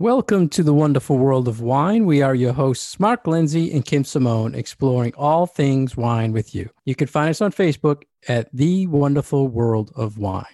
Welcome to the wonderful world of wine. We are your hosts, Mark Lindsay and Kim Simone, exploring all things wine with you. You can find us on Facebook at The Wonderful World of Wine.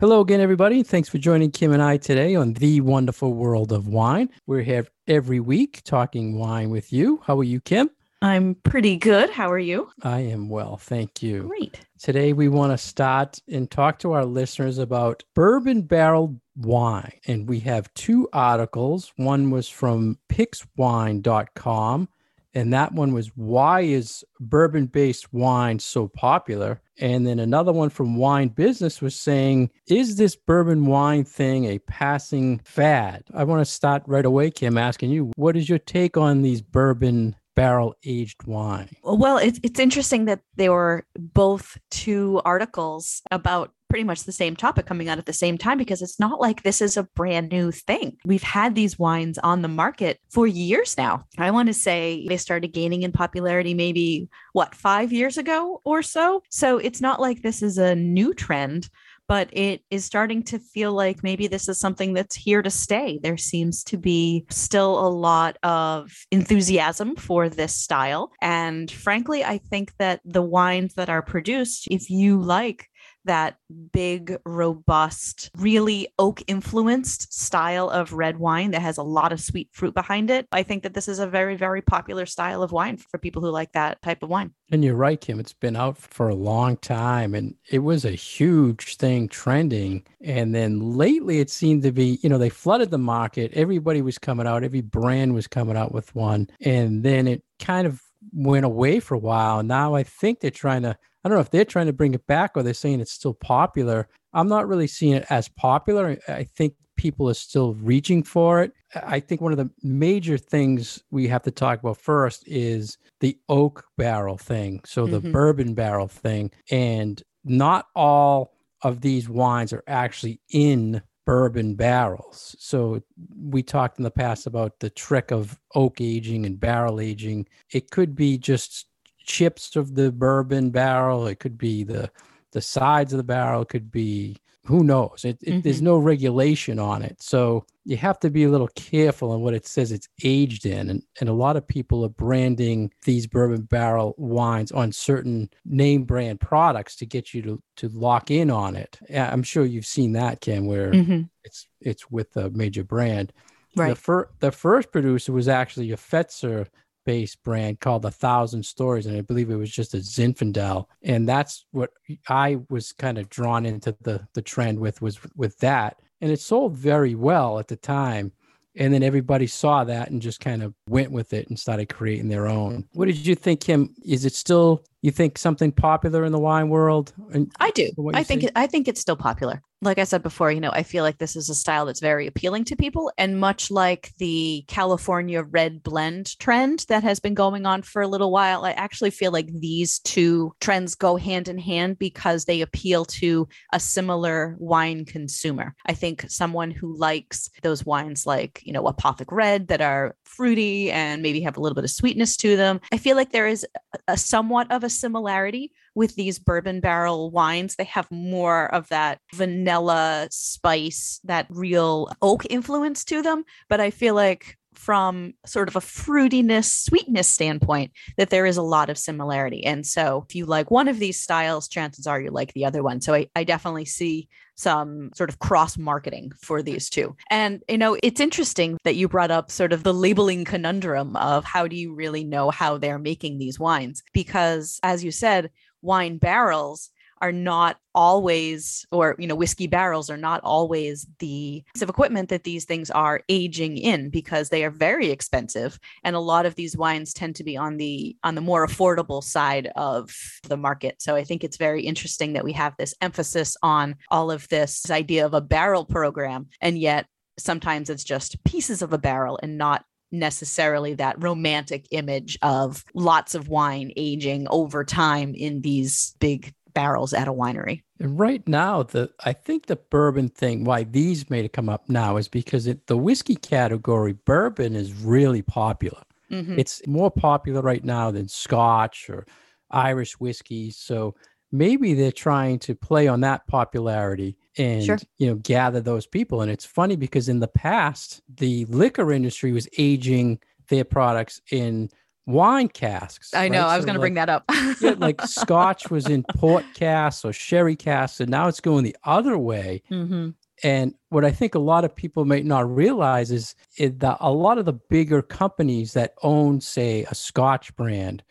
Hello again, everybody. Thanks for joining Kim and I today on The Wonderful World of Wine. We're here every week talking wine with you. How are you, Kim? I'm pretty good. How are you? I am well. Thank you. Great. Today, we want to start and talk to our listeners about bourbon barrel wine. And we have two articles. One was from pixwine.com and that one was why is bourbon based wine so popular? And then another one from wine business was saying is this bourbon wine thing a passing fad? I want to start right away kim asking you what is your take on these bourbon barrel aged wine? Well it's, it's interesting that they were both two articles about pretty much the same topic coming out at the same time because it's not like this is a brand new thing. We've had these wines on the market for years now. I want to say they started gaining in popularity maybe what, 5 years ago or so. So it's not like this is a new trend but it is starting to feel like maybe this is something that's here to stay. There seems to be still a lot of enthusiasm for this style. And frankly, I think that the wines that are produced, if you like that big, robust, really oak influenced style of red wine that has a lot of sweet fruit behind it. I think that this is a very, very popular style of wine for people who like that type of wine. And you're right, Kim. It's been out for a long time and it was a huge thing trending. And then lately it seemed to be, you know, they flooded the market. Everybody was coming out, every brand was coming out with one. And then it kind of went away for a while. Now I think they're trying to I don't know if they're trying to bring it back or they're saying it's still popular. I'm not really seeing it as popular. I think people are still reaching for it. I think one of the major things we have to talk about first is the oak barrel thing. So the mm-hmm. bourbon barrel thing. And not all of these wines are actually in bourbon barrels. So we talked in the past about the trick of oak aging and barrel aging. It could be just chips of the bourbon barrel. It could be the the sides of the barrel. It could be who knows. It, it, mm-hmm. There's no regulation on it, so you have to be a little careful on what it says it's aged in. And and a lot of people are branding these bourbon barrel wines on certain name brand products to get you to to lock in on it. I'm sure you've seen that, Kim, where mm-hmm. it's it's with a major brand. Right. The, fir- the first producer was actually a Fetzer based brand called a thousand stories and i believe it was just a zinfandel. And that's what i was kind of drawn into the the trend with was with that. And it sold very well at the time. And then everybody saw that and just kind of went with it and started creating their own. What did you think kim? Is it still you think something popular in the wine world? I do. i think it, i think it's still popular like I said before, you know, I feel like this is a style that's very appealing to people. And much like the California red blend trend that has been going on for a little while, I actually feel like these two trends go hand in hand because they appeal to a similar wine consumer. I think someone who likes those wines like, you know, Apothic Red that are fruity and maybe have a little bit of sweetness to them, I feel like there is a somewhat of a similarity with these bourbon barrel wines. They have more of that vanilla spice, that real oak influence to them. But I feel like from sort of a fruitiness, sweetness standpoint, that there is a lot of similarity. And so if you like one of these styles, chances are you like the other one. So I, I definitely see some sort of cross marketing for these two. And, you know, it's interesting that you brought up sort of the labeling conundrum of how do you really know how they're making these wines? Because as you said, wine barrels are not always or you know whiskey barrels are not always the piece of equipment that these things are aging in because they are very expensive. And a lot of these wines tend to be on the on the more affordable side of the market. So i think it's very interesting that we have this emphasis on all of this idea of a barrel program. And yet sometimes it's just pieces of a barrel and not necessarily that romantic image of lots of wine aging over time in these big barrels at a winery. And right now, the I think the bourbon thing, why these made it come up now, is because it, the whiskey category, bourbon is really popular. Mm-hmm. It's more popular right now than Scotch or Irish whiskey. So maybe they're trying to play on that popularity and sure. you know gather those people. And it's funny because in the past, the liquor industry was aging their products in wine casks. I know. Right? I was so going to like, bring that up. yeah, like Scotch was in port casks or sherry casks, and now it's going the other way. Mm-hmm. And what I think a lot of people may not realize is, is that a lot of the bigger companies that own, say, a Scotch brand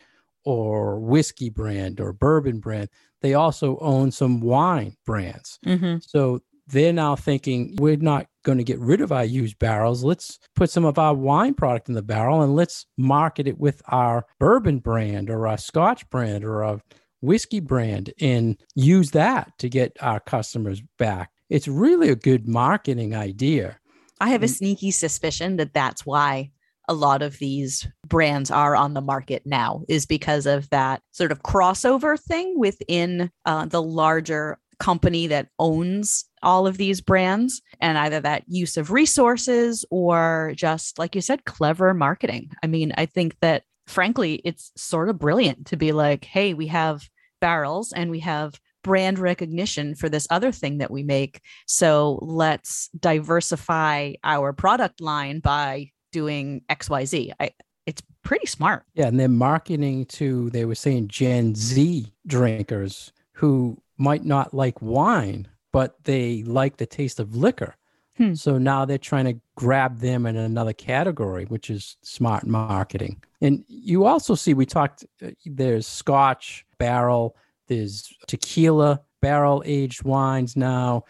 or whiskey brand or bourbon brand, they also own some wine brands. Mm-hmm. So they're now thinking we're not going to get rid of our used barrels. Let's put some of our wine product in the barrel and let's market it with our bourbon brand or our Scotch brand or our whiskey brand and use that to get our customers back. It's really a good marketing idea. I have a sneaky suspicion that that's why a lot of these brands are on the market now is because of that sort of crossover thing within uh, the larger company that owns all of these brands and either that use of resources or just like you said clever marketing. I mean i think that frankly it's sort of brilliant to be like hey we have barrels and we have brand recognition for this other thing that we make. So let's diversify our product line by doing xyz I, it's pretty smart yeah and they're marketing to they were saying gen z drinkers who might not like wine, but they like the taste of liquor. Hmm. So now they're trying to grab them in another category, which is smart marketing. And you also see, we talked, uh, there's Scotch barrel, there's tequila barrel aged wines now.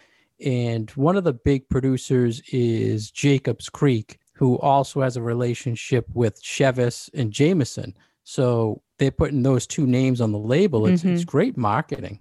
And one of the big producers is Jacobs Creek, who also has a relationship with Chivas and Jameson. So they're putting those two names on the label. It's, mm-hmm. it's great marketing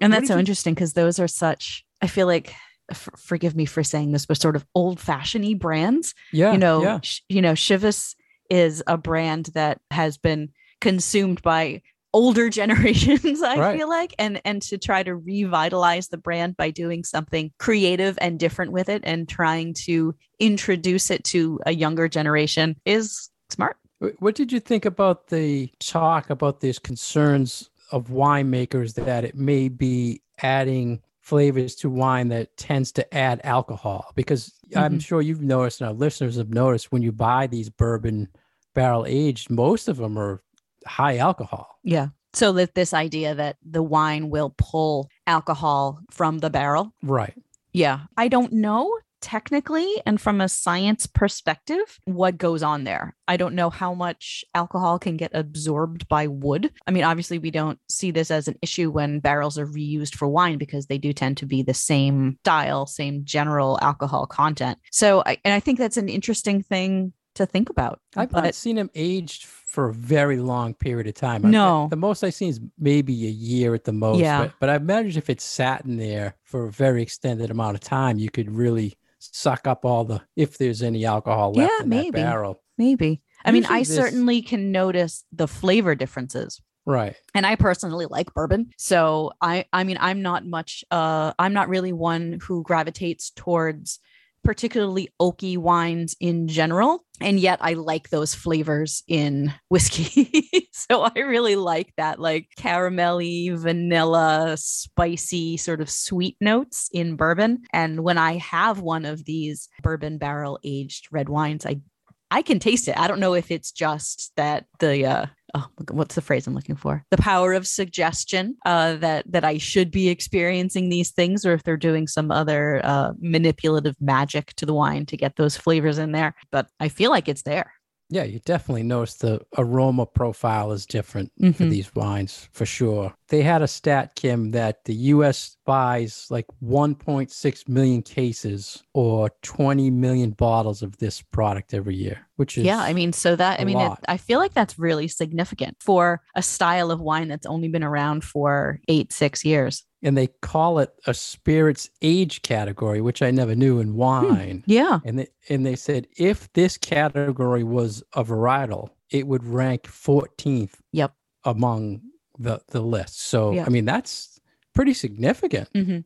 and that's so you... interesting because those are such i feel like f- forgive me for saying this but sort of old fashioned brands yeah you know yeah. sh- you know chivas is a brand that has been consumed by older generations i right. feel like and and to try to revitalize the brand by doing something creative and different with it and trying to introduce it to a younger generation is smart what did you think about the talk about these concerns of winemakers that it may be adding flavors to wine that tends to add alcohol because mm-hmm. I'm sure you've noticed and our listeners have noticed when you buy these bourbon barrel aged, most of them are high alcohol. Yeah. So that this idea that the wine will pull alcohol from the barrel. Right. Yeah. I don't know technically and from a science perspective what goes on there. I don't know how much alcohol can get absorbed by wood. I mean, obviously, we don't see this as an issue when barrels are reused for wine because they do tend to be the same style, same general alcohol content. So, I, and I think that's an interesting thing to think about. I've but, not seen them aged for a very long period of time. No, I, the most I've seen is maybe a year at the most. Yeah. But, but I imagine if it sat in there for a very extended amount of time, you could really suck up all the if there's any alcohol left yeah, in maybe. that barrel. Maybe. I mean, I this... certainly can notice the flavor differences. Right. And I personally like bourbon. So I I mean I'm not much uh I'm not really one who gravitates towards particularly oaky wines in general. And yet I like those flavors in whiskey. so I really like that like caramelly, vanilla, spicy, sort of sweet notes in bourbon. And when I have one of these bourbon barrel aged red wines, I I can taste it. I don't know if it's just that the uh, oh, what's the phrase I'm looking for? The power of suggestion uh, that that I should be experiencing these things, or if they're doing some other uh, manipulative magic to the wine to get those flavors in there. But I feel like it's there. Yeah, you definitely notice the aroma profile is different mm-hmm. for these wines for sure. They had a stat, Kim, that the US buys like 1.6 million cases or 20 million bottles of this product every year, which is. Yeah, I mean, so that, I mean, it, I feel like that's really significant for a style of wine that's only been around for eight, six years and they call it a spirits age category, which I never knew in hmm, wine. Hmm, yeah. And they, and they said if this category was a varietal, it would rank 14th yep. among the the list. So I mean that's pretty significant. Mm-hmm.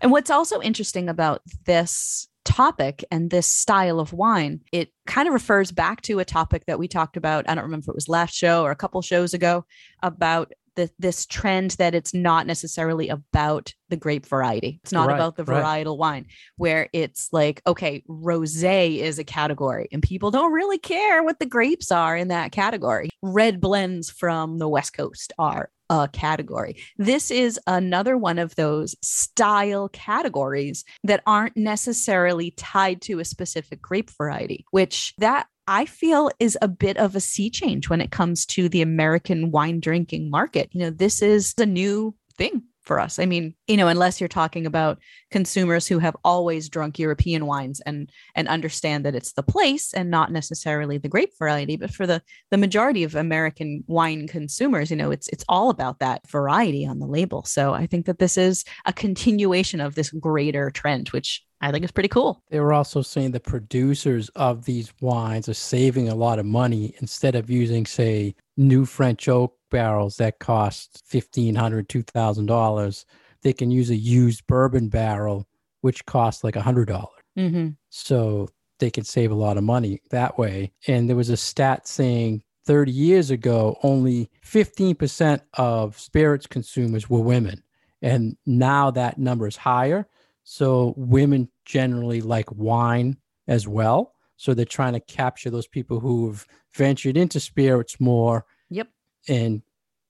And what's also interesting about this topic and this style of wine, it kind of refers back to a topic that we talked about. I don't remember if it was last show or a couple shows ago about the, this trend that it's not necessarily about the grape variety. It's not right, about the varietal right. wine, where it's like, okay, rosé is a category and people don't really care what the grapes are in that category. Red blends from the West Coast are a category. This is another one of those style categories that aren't necessarily tied to a specific grape variety, which that I feel is a bit of a sea change when it comes to the American wine drinking market. You know, this is the new thing for us. I mean, you know, unless you're talking about consumers who have always drunk European wines and and understand that it's the place and not necessarily the grape variety, but for the the majority of American wine consumers, you know, it's it's all about that variety on the label. So I think that this is a continuation of this greater trend which I think it's pretty cool. They were also saying the producers of these wines are saving a lot of money instead of using, say, new French oak barrels that cost $1,500, $2,000. They can use a used bourbon barrel, which costs like 100. dollars mm-hmm. So they can save a lot of money that way. And there was a stat saying 30 years ago, only 15% of spirits consumers were women. And now that number is higher. So women generally like wine as well. So they're trying to capture those people who've ventured into spirits more. Yep. And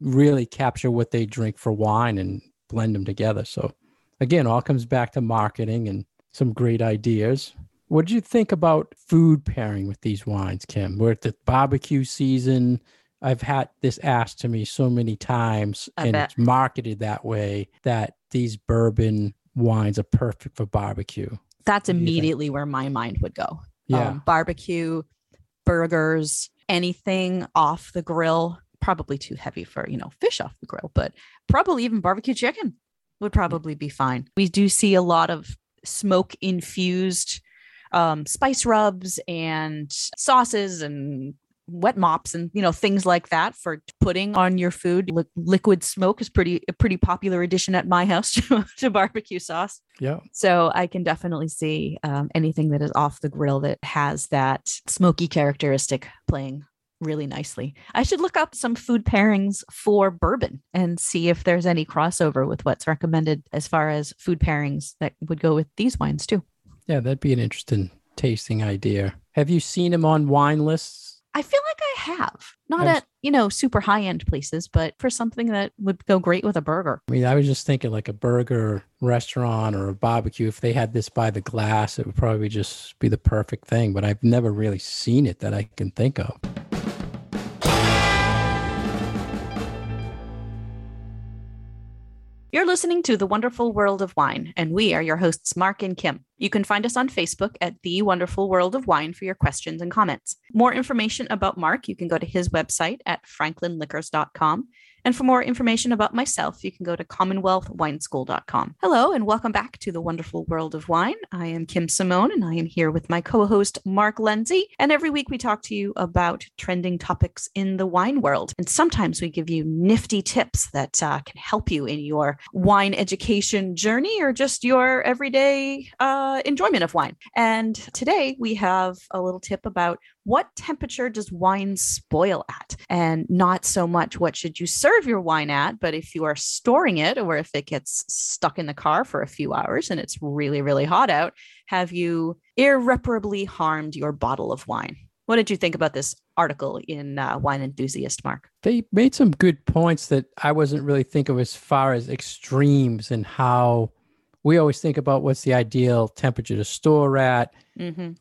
really capture what they drink for wine and blend them together. So again, all comes back to marketing and some great ideas. What do you think about food pairing with these wines, Kim? We're at the barbecue season. I've had this asked to me so many times, I and bet. it's marketed that way that these bourbon wines are perfect for barbecue. That's immediately where my mind would go. Yeah. Um, barbecue, burgers, anything off the grill, probably too heavy for, you know, fish off the grill, but probably even barbecue chicken would probably be fine. We do see a lot of smoke infused um, spice rubs and sauces and wet mops and you know things like that for putting on your food. Li- liquid smoke is pretty a pretty popular addition at my house to, to barbecue sauce. Yeah. So i can definitely see um, anything that is off the grill that has that smoky characteristic playing really nicely. I should look up some food pairings for bourbon and see if there's any crossover with what's recommended as far as food pairings that would go with these wines too. Yeah that'd be an interesting tasting idea. Have you seen them on wine lists I feel like I have. Not at, you know, super high end places, but for something that would go great with a burger. I mean, I was just thinking like a burger restaurant or a barbecue. If they had this by the glass, it would probably just be the perfect thing. But I've never really seen it that I can think of. You're listening to The Wonderful World of Wine, and we are your hosts, Mark and Kim. You can find us on Facebook at The Wonderful World of Wine for your questions and comments. More information about Mark, you can go to his website at franklinliquors.com. And for more information about myself, you can go to commonwealthwineschool.com. Hello, and welcome back to the wonderful world of wine. I am Kim Simone, and I am here with my co host, Mark Lindsay. And every week we talk to you about trending topics in the wine world. And sometimes we give you nifty tips that uh, can help you in your wine education journey or just your everyday uh, enjoyment of wine. And today we have a little tip about what temperature does wine spoil at? And not so much what should you serve your wine at, but if you are storing it or if it gets stuck in the car for a few hours and it's really, really hot out, have you irreparably harmed your bottle of wine? What did you think about this article in uh, Wine Enthusiast, Mark? They made some good points that I wasn't really thinking of as far as extremes and how we always think about what's the ideal temperature to store at. Mm-hmm.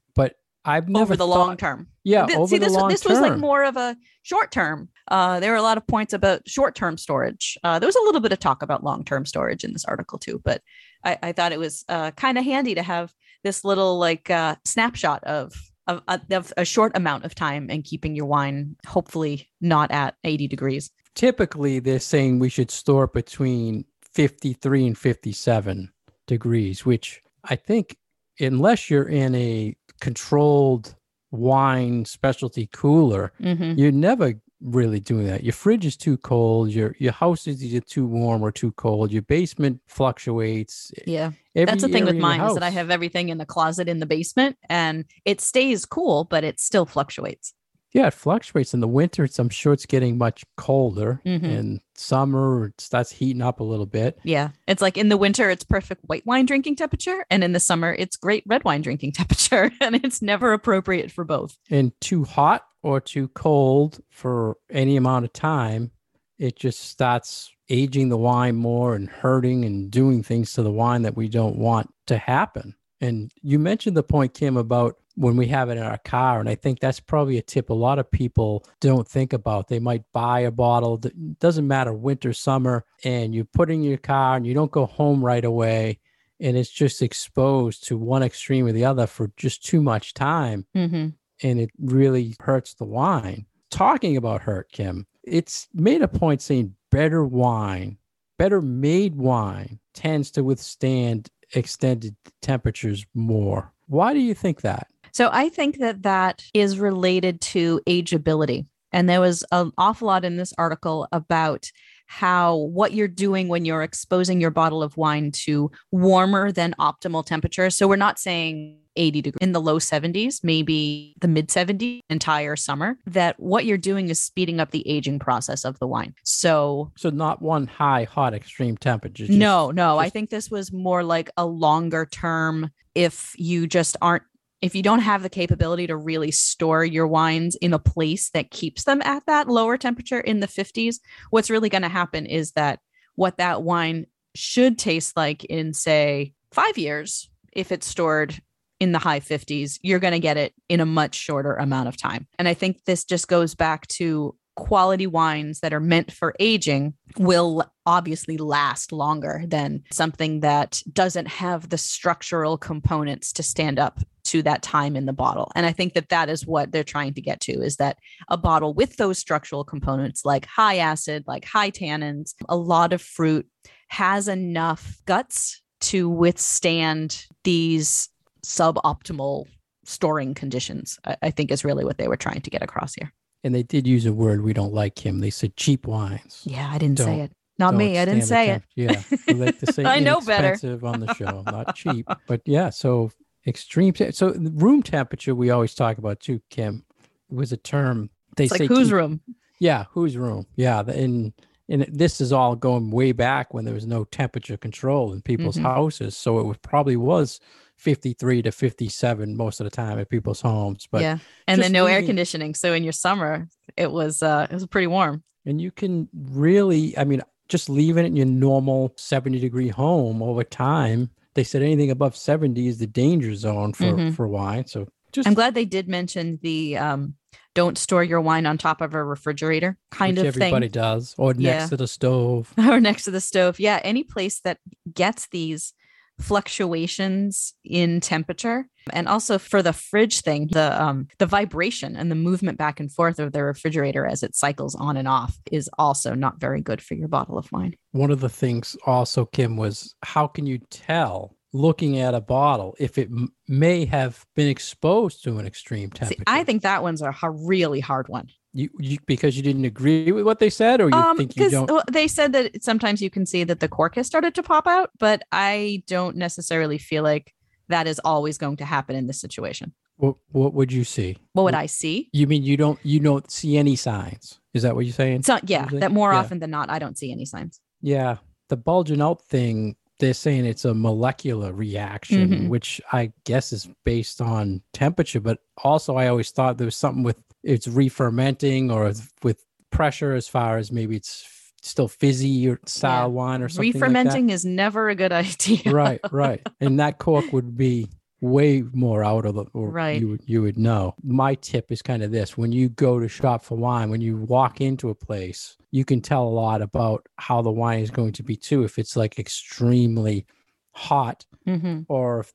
I've never over the thought, long term. Yeah, see, this, this was like more of a short term. Uh, there were a lot of points about short term storage. Uh, there was a little bit of talk about long term storage in this article too, but I, I thought it was uh, kind of handy to have this little like uh, snapshot of, of of a short amount of time and keeping your wine hopefully not at 80 degrees. Typically, they're saying we should store between 53 and 57 degrees, which I think unless you're in a controlled wine specialty cooler, mm-hmm. you're never really doing that. Your fridge is too cold. Your your house is either too warm or too cold. Your basement fluctuates. Yeah. Every That's the thing with mine is that I have everything in the closet in the basement and it stays cool, but it still fluctuates. Yeah, it fluctuates in the winter. It's, I'm sure it's getting much colder. Mm-hmm. In summer, it starts heating up a little bit. Yeah, it's like in the winter, it's perfect white wine drinking temperature, and in the summer, it's great red wine drinking temperature, and it's never appropriate for both. And too hot or too cold for any amount of time, it just starts aging the wine more and hurting and doing things to the wine that we don't want to happen. And you mentioned the point, Kim, about when we have it in our car. And I think that's probably a tip a lot of people don't think about. They might buy a bottle, that doesn't matter, winter, summer, and you put in your car and you don't go home right away. And it's just exposed to one extreme or the other for just too much time. Mm-hmm. And it really hurts the wine. Talking about hurt, Kim, it's made a point saying better wine, better made wine tends to withstand extended temperatures more. Why do you think that? So I think that that is related to ageability. And there was an awful lot in this article about how what you're doing when you're exposing your bottle of wine to warmer than optimal temperatures. So we're not saying 80 degrees in the low 70s, maybe the mid 70s entire summer, that what you're doing is speeding up the aging process of the wine. So, so not one high, hot, extreme temperature. Just, no, no. Just... I think this was more like a longer term. If you just aren't if you don't have the capability to really store your wines in a place that keeps them at that lower temperature in the 50s, what's really going to happen is that what that wine should taste like in, say, five years, if it's stored in the high 50s, you're going to get it in a much shorter amount of time. And I think this just goes back to quality wines that are meant for aging will obviously last longer than something that doesn't have the structural components to stand up to that time in the bottle. And I think that that is what they're trying to get to is that a bottle with those structural components like high acid, like high tannins, a lot of fruit has enough guts to withstand these suboptimal storing conditions. I, I think is really what they were trying to get across here. And they did use a word we don't like him. They said cheap wines. Yeah, I didn't don't, say it. Not me. I didn't say it. Yeah, like I know better on the show, not cheap. But yeah, so extreme. So room temperature we always talk about too, Kim, was a term they it's say. Like whose room? Yeah, whose room? Yeah, and and this is all going way back when there was no temperature control in people's mm-hmm. houses, so it was, probably was 53 to 57 most of the time at people's homes. But yeah, and then no air conditioning. So in your summer, it was uh it was pretty warm. And you can really, I mean, just leaving it in your normal 70 degree home over time. They said anything above 70 is the danger zone for mm-hmm. for wine. So just I'm glad they did mention the um don't store your wine on top of a refrigerator kind of everybody thing. Everybody does, or next yeah. to the stove, or next to the stove. Yeah, any place that gets these fluctuations in temperature. And also for the fridge thing the um the vibration and the movement back and forth of the refrigerator as it cycles on and off is also not very good for your bottle of wine. One of the things also kim was how can you tell looking at a bottle if it m- may have been exposed to an extreme temperature See, i think that one's a really hard one you, you, because you didn't agree with what they said or you um, think you don't? they said that sometimes you can see that the cork has started to pop out but i don't necessarily feel like that is always going to happen in this situation. What what would you see? What would i see? You mean you don't you don't see any signs? Is that what you're saying? So yeah that more yeah. often than not i don't see any signs. Yeah the bulging out thing they're saying it's a molecular reaction mm-hmm. which i guess is based on temperature but also i always thought there was something with it's re-fermenting or with pressure as far as maybe it's still fizzy or style yeah. wine or something re-fermenting like is never a good idea. Right right. And that cork would be way more out of the right. you would you would know. My tip is kind of this. When you go to shop for wine when you walk into a place you can tell a lot about how the wine is going to be too if it's like extremely hot mm-hmm. or if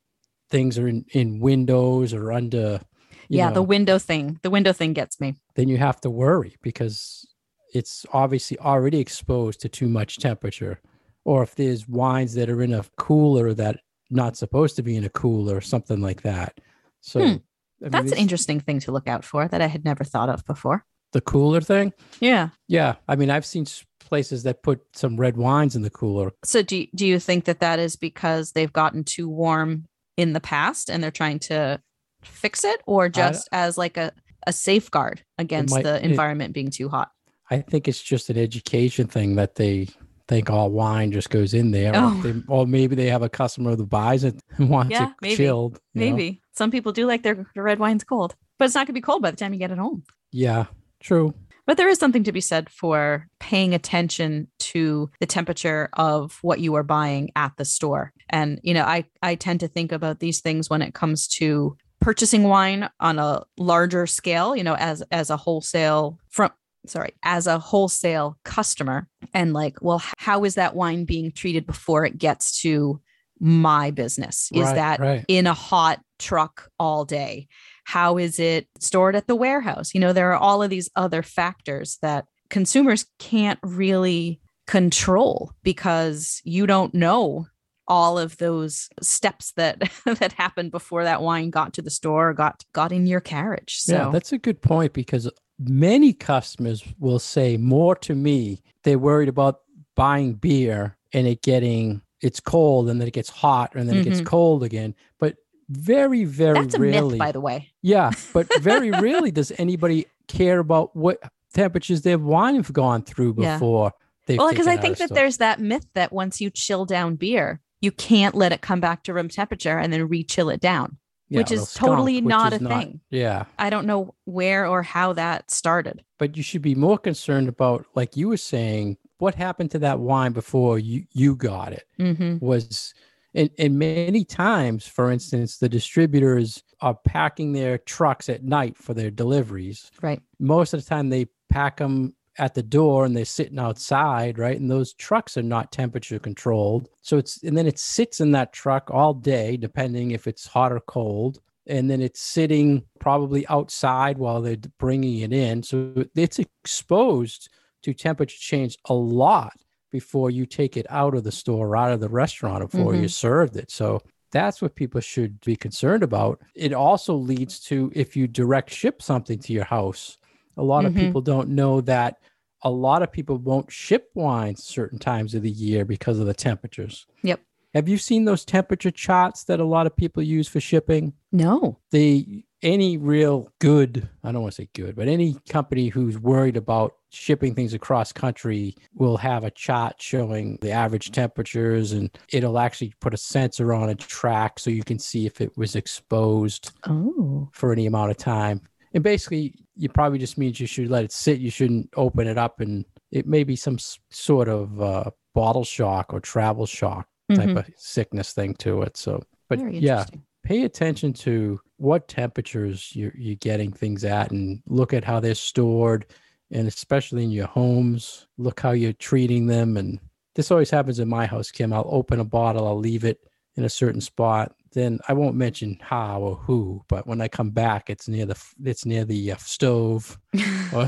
things are in in windows or under yeah, know, the window thing. The window thing gets me. Then you have to worry because it's obviously already exposed to too much temperature. Or if there's wines that are in a cooler that not supposed to be in a cooler, something like that. So hmm. I mean, that's an interesting thing to look out for that I had never thought of before. The cooler thing? Yeah. Yeah. I mean, I've seen places that put some red wines in the cooler. So do do you think that that is because they've gotten too warm in the past and they're trying to fix it or just I, as like a, a safeguard against might, the environment it, being too hot? I think it's just an education thing that they think all wine just goes in there. Oh. Or, they, or, maybe they have a customer that buys it and wants yeah, it maybe. chilled. Maybe. Know? Some people do like their, their red wines cold, but it's not going to be cold by the time you get it home. Yeah, true. But there is something to be said for paying attention to the temperature of what you are buying at the store. And, you know, I, I tend to think about these things when it comes to purchasing wine on a larger scale, you know, as as a wholesale from sorry, as a wholesale customer and like, well, how is that wine being treated before it gets to my business? Is right, that right. in a hot truck all day? How is it stored at the warehouse? You know, there are all of these other factors that consumers can't really control because you don't know all of those steps that that happened before that wine got to the store or got got in your carriage. So yeah, that's a good point because many customers will say more to me. They're worried about buying beer and it getting it's cold and then it gets hot and then mm-hmm. it gets mm-hmm. cold again. But very very that's a rarely, myth by the way yeah but very rarely does anybody care about what temperatures their wine have gone through before yeah. well because i think that there's that myth that once you chill down beer you can't let it come back to room temperature and then re-chill it down yeah, which is skunk, totally which not is a not, thing yeah i don't know where or how that started but you should be more concerned about like you were saying what happened to that wine before you you got it mm-hmm. was and, and many times, for instance, the distributors are packing their trucks at night for their deliveries. Right. Most of the time, they pack them at the door and they're sitting outside, right? And those trucks are not temperature controlled. So it's, and then it sits in that truck all day, depending if it's hot or cold. And then it's sitting probably outside while they're bringing it in. So it's exposed to temperature change a lot before you take it out of the store or out of the restaurant before mm-hmm. you served it. So that's what people should be concerned about. It also leads to if you direct ship something to your house, a lot mm-hmm. of people don't know that a lot of people won't ship wines certain times of the year because of the temperatures. Yep. Have you seen those temperature charts that a lot of people use for shipping? No. The any real good, I don't want to say good, but any company who's worried about shipping things across country will have a chart showing the average temperatures and it'll actually put a sensor on a track so you can see if it was exposed oh. for any amount of time. And basically, it probably just means you should let it sit. You shouldn't open it up and it may be some sort of uh, bottle shock or travel shock type mm-hmm. of sickness thing to it. So, but yeah, pay attention to what temperatures you're, you're getting things at and look at how they're stored and especially in your homes look how you're treating them and this always happens in my house kim i'll open a bottle i'll leave it in a certain spot then i won't mention how or who but when i come back it's near the it's near the uh, stove or,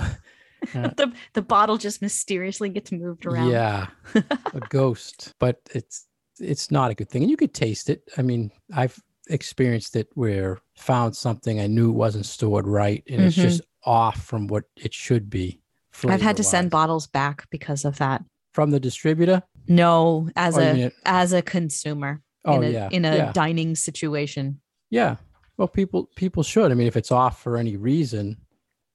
uh, the the bottle just mysteriously gets moved around yeah a ghost but it's it's not a good thing and you could taste it i mean i've experienced it where found something I knew wasn't stored right and mm-hmm. it's just off from what it should be. I've had to send bottles back because of that. From the distributor? No, as oh, a as a consumer oh, in a yeah. in a yeah. dining situation. Yeah. Well, people people should. I mean, if it's off for any reason,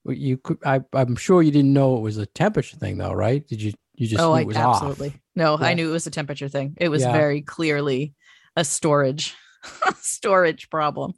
you could. I, I'm sure you didn't know it was a temperature thing, though, right? Did you? You just oh, I, absolutely. Off. No, yeah. I knew it was a temperature thing. It was very clearly a storage storage problem.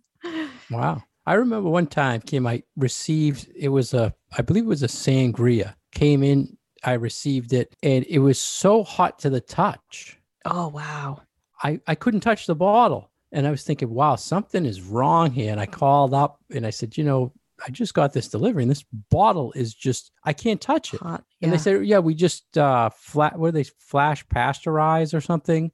Wow. I remember one time, Kim, I received it was a I believe it was a sangria. Came in, I received it, and it was so hot to the touch. Oh wow. I, I couldn't touch the bottle. And I was thinking, wow, something is wrong here. And I called up and I said, you know, I just got this delivery and this bottle is just I can't touch it. Hot, yeah. And they said, yeah, we just uh flat where they flash pasteurize or something.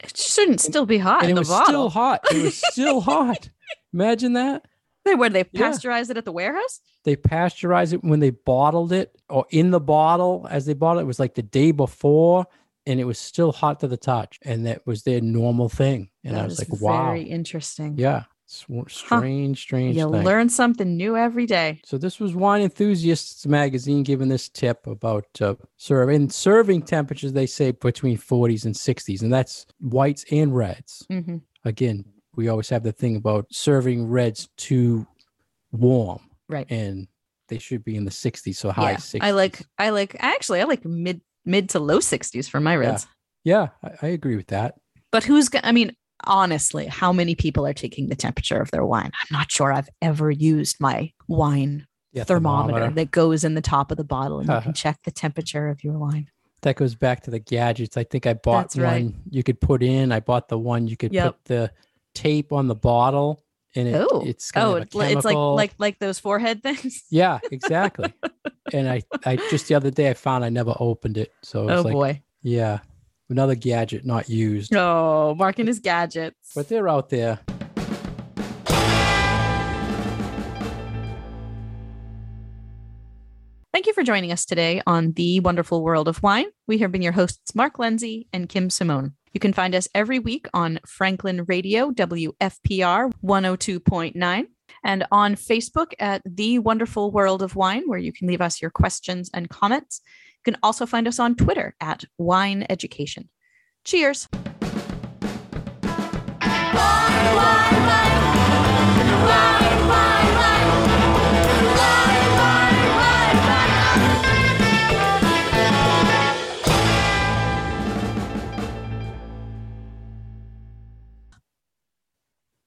It shouldn't still be hot. And it was bottle. still hot. It was still hot. Imagine that. They where they pasteurize yeah. it at the warehouse? They pasteurize it when they bottled it or in the bottle as they bought it. It was like the day before and it was still hot to the touch. And that was their normal thing. And that I was like, wow. Very interesting. Yeah. Strange, huh. strange. You thing. learn something new every day. So this was Wine Enthusiasts magazine giving this tip about uh, serving serving temperatures. They say between 40s and 60s, and that's whites and reds. Mm-hmm. Again, we always have the thing about serving reds too warm, right? And they should be in the 60s, so high yeah, 60s. I like, I like, actually, I like mid mid to low 60s for my reds. Yeah, yeah I, I agree with that. But who's, gonna I mean, honestly, how many people are taking the temperature of their wine? I'm not sure I've ever used my wine yeah, thermometer, thermometer, that goes in the top of the bottle and you can check the temperature of your wine. That goes back to the gadgets. I think I bought That's one right. you could put in. I bought the one you could yep. put the tape on the bottle and it, oh. it's oh, it's like like like those forehead things. Yeah, exactly. and I I just the other day I found I never opened it. So oh like, boy, yeah, another gadget not used. Oh, marking his gadgets. But they're out there. Thank you for joining us today on The Wonderful World of Wine. We have been your hosts, Mark Lindsay and Kim Simone. You can find us every week on Franklin Radio, WFPR 102.9, and on Facebook at The Wonderful World of Wine, where you can leave us your questions and comments. You can also find us on Twitter at Wine Education. Cheers. Wine, wine.